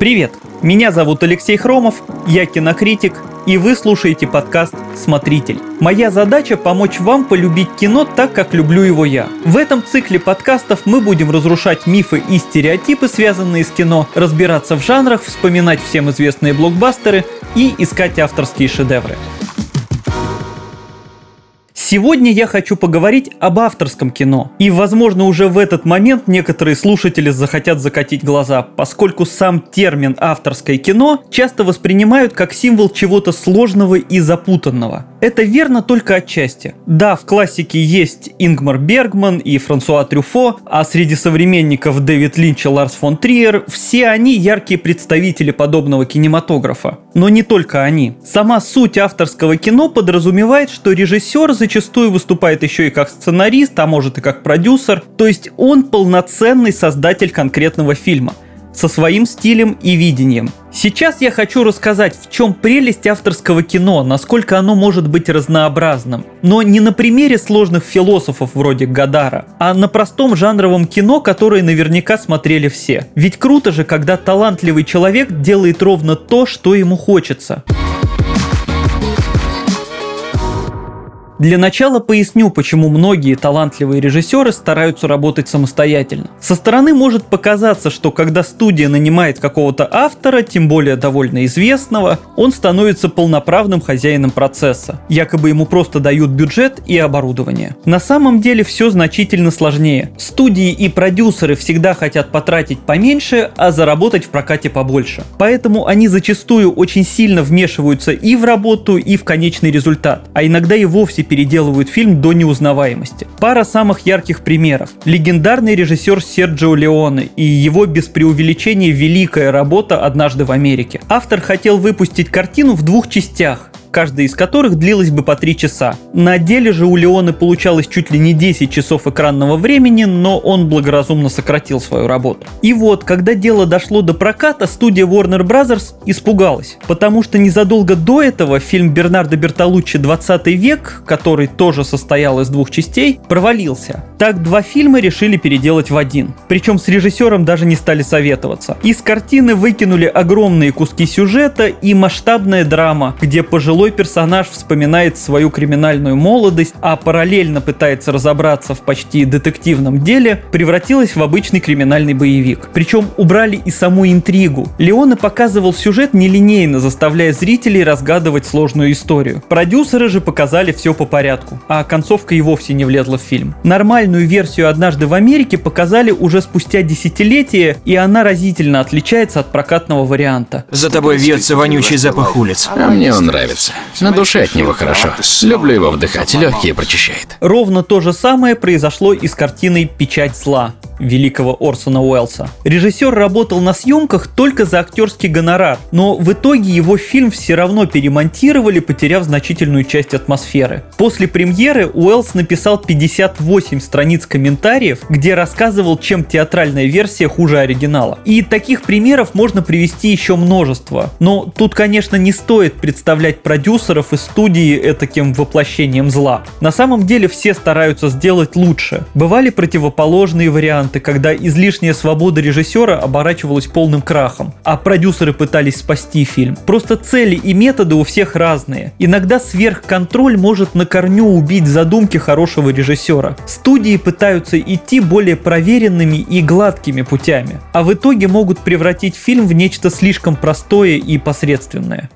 Привет, меня зовут Алексей Хромов, я кинокритик, и вы слушаете подкаст «Смотритель». Моя задача – помочь вам полюбить кино так, как люблю его я. В этом цикле подкастов мы будем разрушать мифы и стереотипы, связанные с кино, разбираться в жанрах, вспоминать всем известные блокбастеры и искать авторские шедевры. Сегодня я хочу поговорить об авторском кино. И, возможно, уже в этот момент некоторые слушатели захотят закатить глаза, поскольку сам термин «авторское кино» часто воспринимают как символ чего-то сложного и запутанного. Это верно только отчасти. Да, в классике есть Ингмар Бергман и Франсуа Трюфо, а среди современников Дэвид Линч и Ларс фон Триер, все они яркие представители подобного кинематографа. Но не только они. Сама суть авторского кино подразумевает, что режиссер зачастую выступает еще и как сценарист, а может и как продюсер, то есть он полноценный создатель конкретного фильма – со своим стилем и видением. Сейчас я хочу рассказать, в чем прелесть авторского кино, насколько оно может быть разнообразным. Но не на примере сложных философов вроде Гадара, а на простом жанровом кино, которое наверняка смотрели все. Ведь круто же, когда талантливый человек делает ровно то, что ему хочется. Для начала поясню, почему многие талантливые режиссеры стараются работать самостоятельно. Со стороны может показаться, что когда студия нанимает какого-то автора, тем более довольно известного, он становится полноправным хозяином процесса. Якобы ему просто дают бюджет и оборудование. На самом деле все значительно сложнее. Студии и продюсеры всегда хотят потратить поменьше, а заработать в прокате побольше. Поэтому они зачастую очень сильно вмешиваются и в работу, и в конечный результат, а иногда и вовсе переделывают фильм до неузнаваемости. Пара самых ярких примеров. Легендарный режиссер Серджио Леоне и его без преувеличения великая работа «Однажды в Америке». Автор хотел выпустить картину в двух частях, каждая из которых длилась бы по 3 часа. На деле же у Леоны получалось чуть ли не 10 часов экранного времени, но он благоразумно сократил свою работу. И вот, когда дело дошло до проката, студия Warner Bros. испугалась, потому что незадолго до этого фильм Бернардо Бертолуччи «20 век», который тоже состоял из двух частей, провалился. Так два фильма решили переделать в один. Причем с режиссером даже не стали советоваться. Из картины выкинули огромные куски сюжета и масштабная драма, где пожилой пожилой персонаж вспоминает свою криминальную молодость, а параллельно пытается разобраться в почти детективном деле, превратилась в обычный криминальный боевик. Причем убрали и саму интригу. Леоне показывал сюжет нелинейно, заставляя зрителей разгадывать сложную историю. Продюсеры же показали все по порядку, а концовка и вовсе не влезла в фильм. Нормальную версию «Однажды в Америке» показали уже спустя десятилетия, и она разительно отличается от прокатного варианта. За тобой вьется вонючий запах улиц. А мне он нравится нравится. На душе от него хорошо. Люблю его вдыхать, легкие прочищает. Ровно то же самое произошло и с картиной «Печать зла» великого Орсона Уэллса. Режиссер работал на съемках только за актерский гонорар, но в итоге его фильм все равно перемонтировали, потеряв значительную часть атмосферы. После премьеры Уэллс написал 58 страниц комментариев, где рассказывал, чем театральная версия хуже оригинала. И таких примеров можно привести еще множество. Но тут, конечно, не стоит представлять продюсеров и студии этаким воплощением зла. На самом деле все стараются сделать лучше. Бывали противоположные варианты, моменты, когда излишняя свобода режиссера оборачивалась полным крахом, а продюсеры пытались спасти фильм. Просто цели и методы у всех разные. Иногда сверхконтроль может на корню убить задумки хорошего режиссера. Студии пытаются идти более проверенными и гладкими путями, а в итоге могут превратить фильм в нечто слишком простое и посредственное.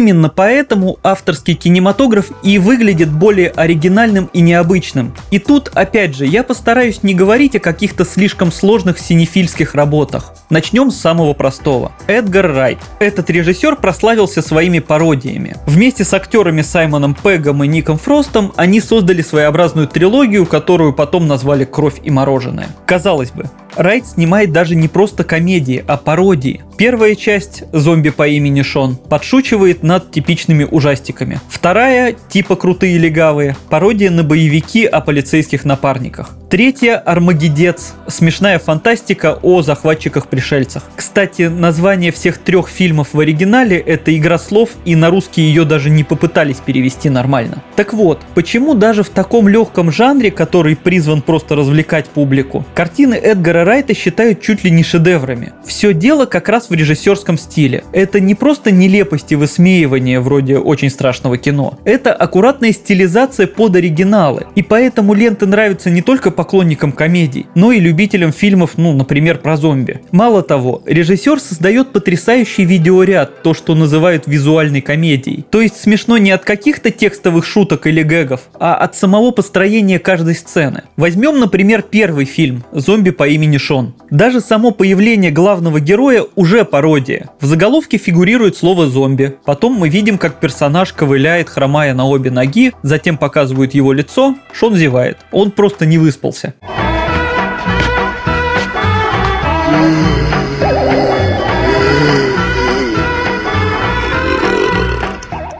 Именно поэтому авторский кинематограф и выглядит более оригинальным и необычным. И тут, опять же, я постараюсь не говорить о каких-то слишком сложных синефильских работах. Начнем с самого простого. Эдгар Райт. Этот режиссер прославился своими пародиями. Вместе с актерами Саймоном Пегом и Ником Фростом они создали своеобразную трилогию, которую потом назвали «Кровь и мороженое». Казалось бы, Райт снимает даже не просто комедии, а пародии. Первая часть «Зомби по имени Шон» подшучивает над типичными ужастиками. Вторая, типа «Крутые легавые», пародия на боевики о полицейских напарниках. Третья «Армагеддец» – смешная фантастика о захватчиках-пришельцах. Кстати, название всех трех фильмов в оригинале – это игра слов, и на русский ее даже не попытались перевести нормально. Так вот, почему даже в таком легком жанре, который призван просто развлекать публику, картины Эдгара Райта считают чуть ли не шедеврами? Все дело как раз в режиссерском стиле. Это не просто нелепость и высмеивание вроде очень страшного кино. Это аккуратная стилизация под оригиналы. И поэтому ленты нравятся не только поклонникам комедий, но и любителям фильмов, ну, например, про зомби. Мало того, режиссер создает потрясающий видеоряд, то, что называют визуальной комедией. То есть смешно не от каких-то текстовых шуток или гэгов, а от самого построения каждой сцены. Возьмем, например, первый фильм «Зомби по имени Шон». Даже само появление главного героя уже пародия. В заголовке фигурирует слово «зомби». Потом мы видим, как персонаж ковыляет, хромая на обе ноги, затем показывают его лицо, Шон зевает. Он просто не выспался.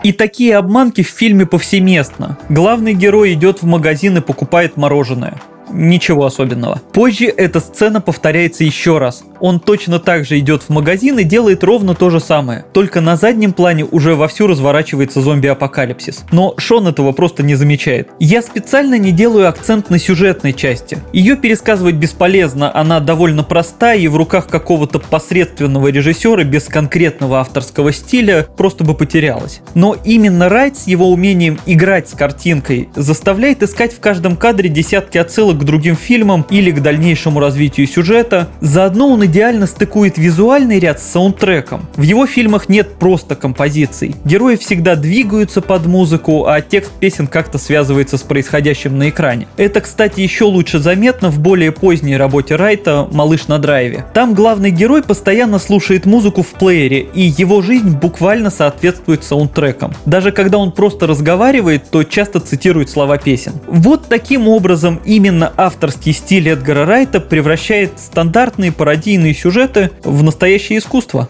И такие обманки в фильме повсеместно. Главный герой идет в магазин и покупает мороженое ничего особенного. Позже эта сцена повторяется еще раз. Он точно так же идет в магазин и делает ровно то же самое. Только на заднем плане уже вовсю разворачивается зомби-апокалипсис. Но Шон этого просто не замечает. Я специально не делаю акцент на сюжетной части. Ее пересказывать бесполезно, она довольно проста и в руках какого-то посредственного режиссера без конкретного авторского стиля просто бы потерялась. Но именно Райт с его умением играть с картинкой заставляет искать в каждом кадре десятки отсылок к другим фильмам или к дальнейшему развитию сюжета. Заодно он идеально стыкует визуальный ряд с саундтреком. В его фильмах нет просто композиций. Герои всегда двигаются под музыку, а текст песен как-то связывается с происходящим на экране. Это, кстати, еще лучше заметно в более поздней работе Райта «Малыш на драйве». Там главный герой постоянно слушает музыку в плеере, и его жизнь буквально соответствует саундтрекам. Даже когда он просто разговаривает, то часто цитирует слова песен. Вот таким образом именно авторский стиль Эдгара Райта превращает стандартные пародийные сюжеты в настоящее искусство.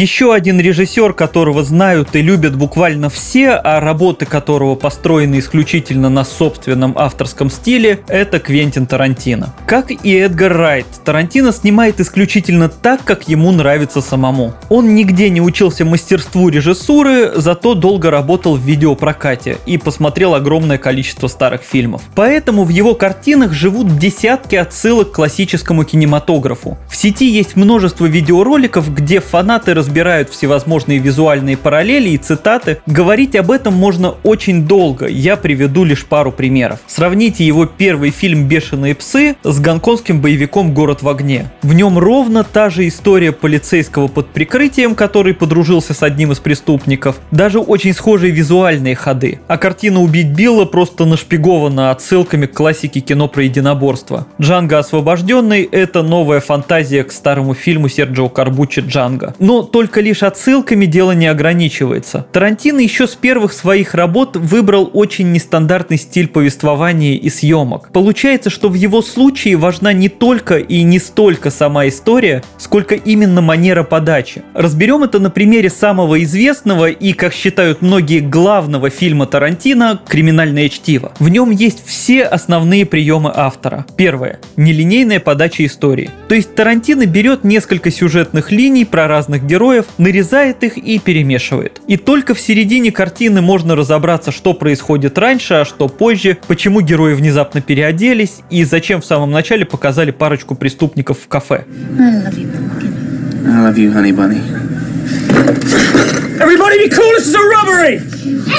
Еще один режиссер, которого знают и любят буквально все, а работы которого построены исключительно на собственном авторском стиле, это Квентин Тарантино. Как и Эдгар Райт, Тарантино снимает исключительно так, как ему нравится самому. Он нигде не учился мастерству режиссуры, зато долго работал в видеопрокате и посмотрел огромное количество старых фильмов. Поэтому в его картинах живут десятки отсылок к классическому кинематографу. В сети есть множество видеороликов, где фанаты разбирают всевозможные визуальные параллели и цитаты. Говорить об этом можно очень долго, я приведу лишь пару примеров. Сравните его первый фильм «Бешеные псы» с гонконгским боевиком «Город в огне». В нем ровно та же история полицейского под прикрытием, который подружился с одним из преступников. Даже очень схожие визуальные ходы. А картина «Убить Билла» просто нашпигована отсылками к классике кино про единоборство. «Джанго освобожденный» — это новая фантазия к старому фильму Серджио Карбуччи «Джанго». Но только лишь отсылками дело не ограничивается. Тарантино еще с первых своих работ выбрал очень нестандартный стиль повествования и съемок. Получается, что в его случае важна не только и не столько сама история, сколько именно манера подачи. Разберем это на примере самого известного и, как считают многие, главного фильма Тарантино «Криминальное чтиво». В нем есть все основные приемы автора. Первое. Нелинейная подача истории. То есть Тарантино берет несколько сюжетных линий про разных героев, героев, нарезает их и перемешивает. И только в середине картины можно разобраться, что происходит раньше, а что позже, почему герои внезапно переоделись и зачем в самом начале показали парочку преступников в кафе. I love you, honey bunny. Everybody be cool, this is a robbery!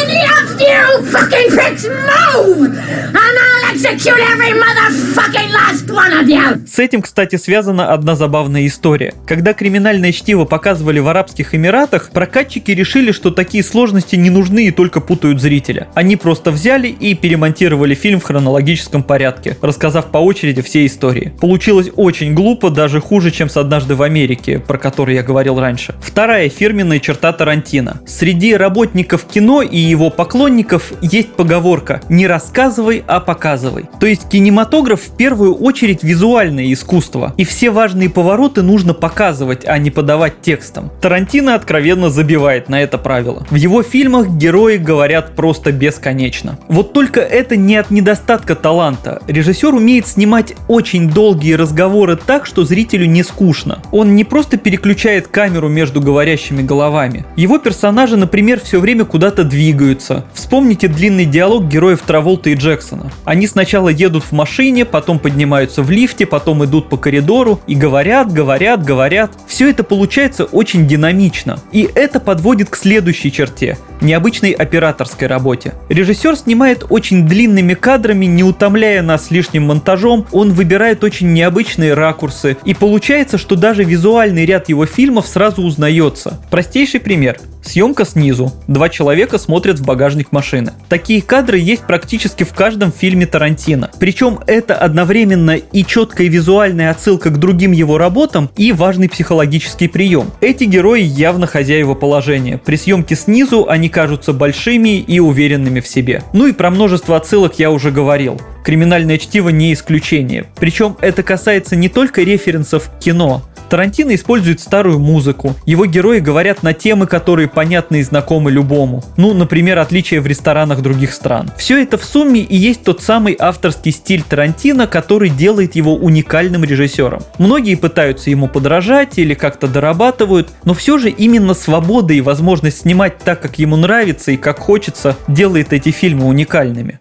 Any of you fucking pricks move! And I'll execute every motherfucking last one of you! С этим, кстати, связана одна забавная история. Когда криминальное чтиво показывали в Арабских Эмиратах, прокатчики решили, что такие сложности не нужны и только путают зрителя. Они просто взяли и перемонтировали фильм в хронологическом порядке, рассказав по очереди все истории. Получилось очень глупо, даже хуже, чем с «Однажды в Америке», про который я говорил раньше. Вторая фирменная черта Тарантино Тарантино. Среди работников кино и его поклонников есть поговорка «не рассказывай, а показывай». показывай. То есть кинематограф в первую очередь визуальное искусство, и все важные повороты нужно показывать, а не подавать текстом. Тарантино откровенно забивает на это правило. В его фильмах герои говорят просто бесконечно. Вот только это не от недостатка таланта. Режиссер умеет снимать очень долгие разговоры так, что зрителю не скучно. Он не просто переключает камеру между говорящими головами. Его персонажи, например, все время куда-то двигаются. Вспомните длинный диалог героев Траволта и Джексона. Они сначала едут в машине, потом поднимаются в лифте, потом идут по коридору и говорят, говорят, говорят. Все это получается очень динамично. И это подводит к следующей черте – необычной операторской работе. Режиссер снимает очень длинными кадрами, не утомляя нас лишним монтажом, он выбирает очень необычные ракурсы, и получается, что даже визуальный ряд его фильмов сразу узнается. Простейший пример. Съемка снизу. Два человека смотрят в багажник машины. Такие кадры есть практически в каждом фильме Тарантино. Причем это одновременно и четкая визуальная отсылка к другим его работам, и важный психологический прием. Эти герои явно хозяева положения. При съемке снизу они кажутся большими и уверенными в себе. Ну и про множество отсылок я уже говорил. Криминальное чтиво не исключение. Причем это касается не только референсов к кино, Тарантино использует старую музыку. Его герои говорят на темы, которые понятны и знакомы любому. Ну, например, отличия в ресторанах других стран. Все это в сумме и есть тот самый авторский стиль Тарантино, который делает его уникальным режиссером. Многие пытаются ему подражать или как-то дорабатывают, но все же именно свобода и возможность снимать так, как ему нравится и как хочется, делает эти фильмы уникальными.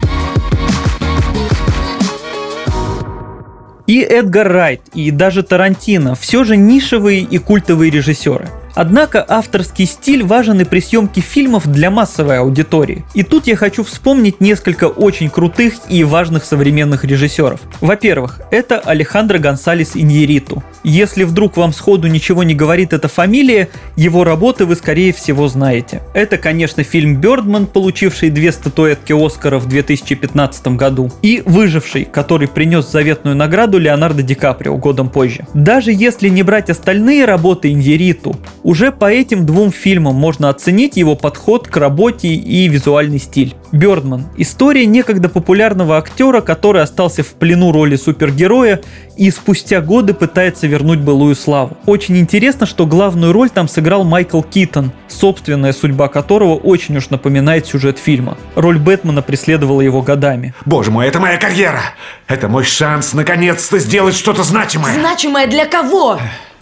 И Эдгар Райт, и даже Тарантино все же нишевые и культовые режиссеры. Однако авторский стиль важен и при съемке фильмов для массовой аудитории. И тут я хочу вспомнить несколько очень крутых и важных современных режиссеров. Во-первых, это Алехандро Гонсалес Иньериту. Если вдруг вам сходу ничего не говорит эта фамилия, его работы вы скорее всего знаете. Это, конечно, фильм «Бёрдман», получивший две статуэтки Оскара в 2015 году, и «Выживший», который принес заветную награду Леонардо Ди Каприо годом позже. Даже если не брать остальные работы Иньериту, уже по этим двум фильмам можно оценить его подход к работе и визуальный стиль. Бёрдман – история некогда популярного актера, который остался в плену роли супергероя и спустя годы пытается вернуть былую славу. Очень интересно, что главную роль там сыграл Майкл Китон, собственная судьба которого очень уж напоминает сюжет фильма. Роль Бэтмена преследовала его годами. Боже мой, это моя карьера! Это мой шанс наконец-то сделать что-то значимое! Значимое для кого?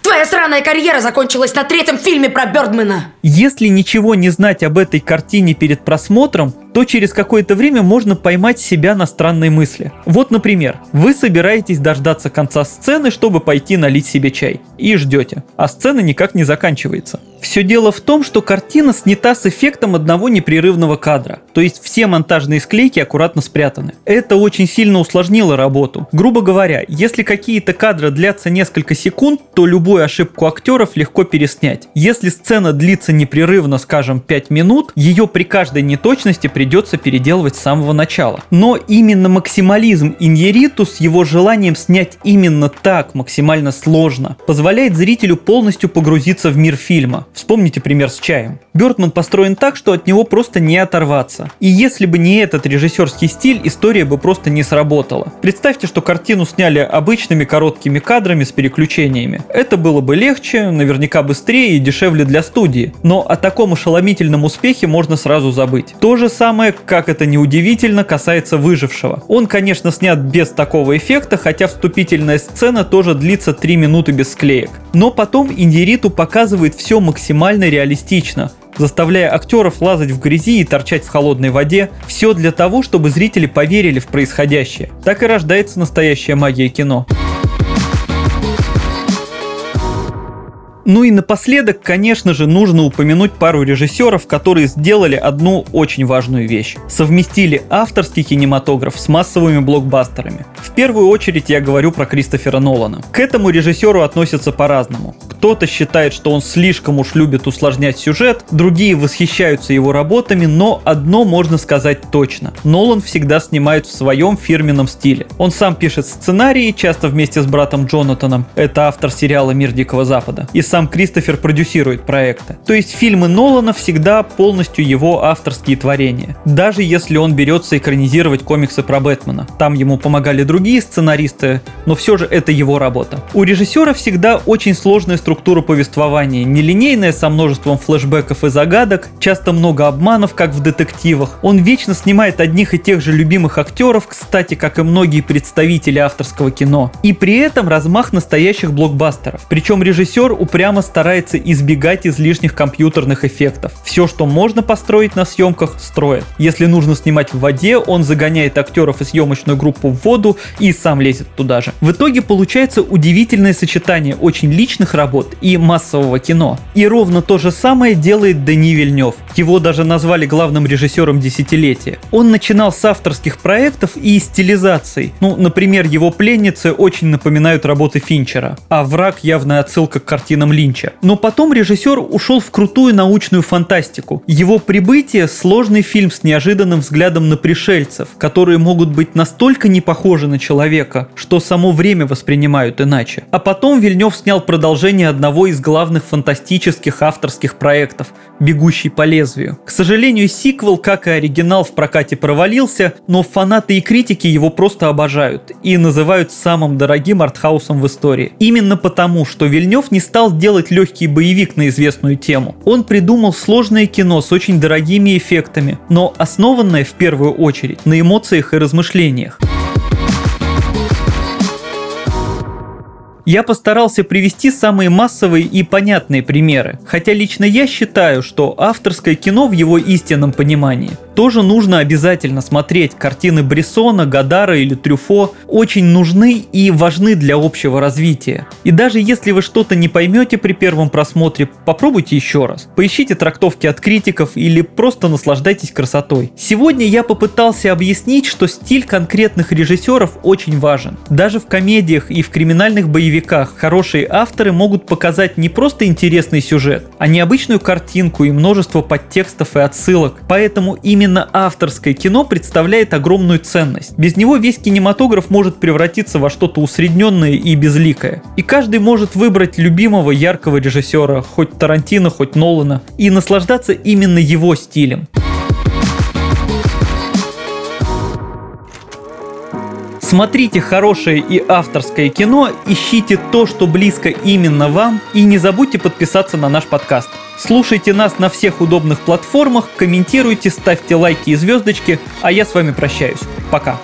Твоя сраная карьера закончилась на третьем фильме про Бёрдмена. Если ничего не знать об этой картине перед просмотром, то через какое-то время можно поймать себя на странной мысли. Вот, например, вы собираетесь дождаться конца сцены, чтобы пойти налить себе чай. И ждете. А сцена никак не заканчивается. Все дело в том, что картина снята с эффектом одного непрерывного кадра. То есть все монтажные склейки аккуратно спрятаны. Это очень сильно усложнило работу. Грубо говоря, если какие-то кадры длятся несколько секунд, то любую ошибку актеров легко переснять. Если сцена длится непрерывно, скажем, 5 минут, ее при каждой неточности придется придется переделывать с самого начала. Но именно максимализм Иньериту с его желанием снять именно так максимально сложно позволяет зрителю полностью погрузиться в мир фильма. Вспомните пример с чаем. Бертман построен так, что от него просто не оторваться. И если бы не этот режиссерский стиль, история бы просто не сработала. Представьте, что картину сняли обычными короткими кадрами с переключениями. Это было бы легче, наверняка быстрее и дешевле для студии. Но о таком ошеломительном успехе можно сразу забыть. То же самое самое, как это не удивительно, касается выжившего. Он, конечно, снят без такого эффекта, хотя вступительная сцена тоже длится 3 минуты без склеек. Но потом Индириту показывает все максимально реалистично, заставляя актеров лазать в грязи и торчать в холодной воде. Все для того, чтобы зрители поверили в происходящее. Так и рождается настоящая магия кино. Ну и напоследок, конечно же, нужно упомянуть пару режиссеров, которые сделали одну очень важную вещь. Совместили авторский кинематограф с массовыми блокбастерами. В первую очередь я говорю про Кристофера Нолана. К этому режиссеру относятся по-разному. Кто-то считает, что он слишком уж любит усложнять сюжет, другие восхищаются его работами, но одно можно сказать точно. Нолан всегда снимает в своем фирменном стиле. Он сам пишет сценарии, часто вместе с братом Джонатаном, это автор сериала «Мир Дикого Запада», и сам Кристофер продюсирует проекты. То есть фильмы Нолана всегда полностью его авторские творения. Даже если он берется экранизировать комиксы про Бэтмена. Там ему помогали другие сценаристы, но все же это его работа. У режиссера всегда очень сложная структура повествования, нелинейная со множеством флешбеков и загадок, часто много обманов, как в детективах. Он вечно снимает одних и тех же любимых актеров, кстати, как и многие представители авторского кино. И при этом размах настоящих блокбастеров. Причем режиссер упрямо старается избегать излишних компьютерных эффектов. Все, что можно построить на съемках, строит. Если нужно снимать в воде, он загоняет актеров и съемочную группу в воду и сам лезет туда же. В итоге получается удивительное сочетание очень личных работ и массового кино. И ровно то же самое делает Дени Вильнев. Его даже назвали главным режиссером десятилетия. Он начинал с авторских проектов и стилизаций. Ну, например, его пленницы очень напоминают работы Финчера, а враг явная отсылка к картинам Линча. Но потом режиссер ушел в крутую научную фантастику. Его «Прибытие» — сложный фильм с неожиданным взглядом на пришельцев, которые могут быть настолько не похожи на человека, что само время воспринимают иначе. А потом Вильнев снял продолжение одного из главных фантастических авторских проектов «Бегущий по лезвию». К сожалению, сиквел, как и оригинал, в прокате провалился, но фанаты и критики его просто обожают и называют самым дорогим артхаусом в истории. Именно потому, что Вильнев не стал делать легкий боевик на известную тему. Он придумал сложное кино с очень дорогими эффектами, но основанное в первую очередь на эмоциях и размышлениях. Я постарался привести самые массовые и понятные примеры, хотя лично я считаю, что авторское кино в его истинном понимании тоже нужно обязательно смотреть. Картины Брессона, Гадара или Трюфо очень нужны и важны для общего развития. И даже если вы что-то не поймете при первом просмотре, попробуйте еще раз. Поищите трактовки от критиков или просто наслаждайтесь красотой. Сегодня я попытался объяснить, что стиль конкретных режиссеров очень важен. Даже в комедиях и в криминальных боевиках хорошие авторы могут показать не просто интересный сюжет, а необычную картинку и множество подтекстов и отсылок. Поэтому именно именно авторское кино представляет огромную ценность. Без него весь кинематограф может превратиться во что-то усредненное и безликое. И каждый может выбрать любимого яркого режиссера, хоть Тарантино, хоть Нолана, и наслаждаться именно его стилем. Смотрите хорошее и авторское кино, ищите то, что близко именно вам, и не забудьте подписаться на наш подкаст. Слушайте нас на всех удобных платформах, комментируйте, ставьте лайки и звездочки, а я с вами прощаюсь. Пока.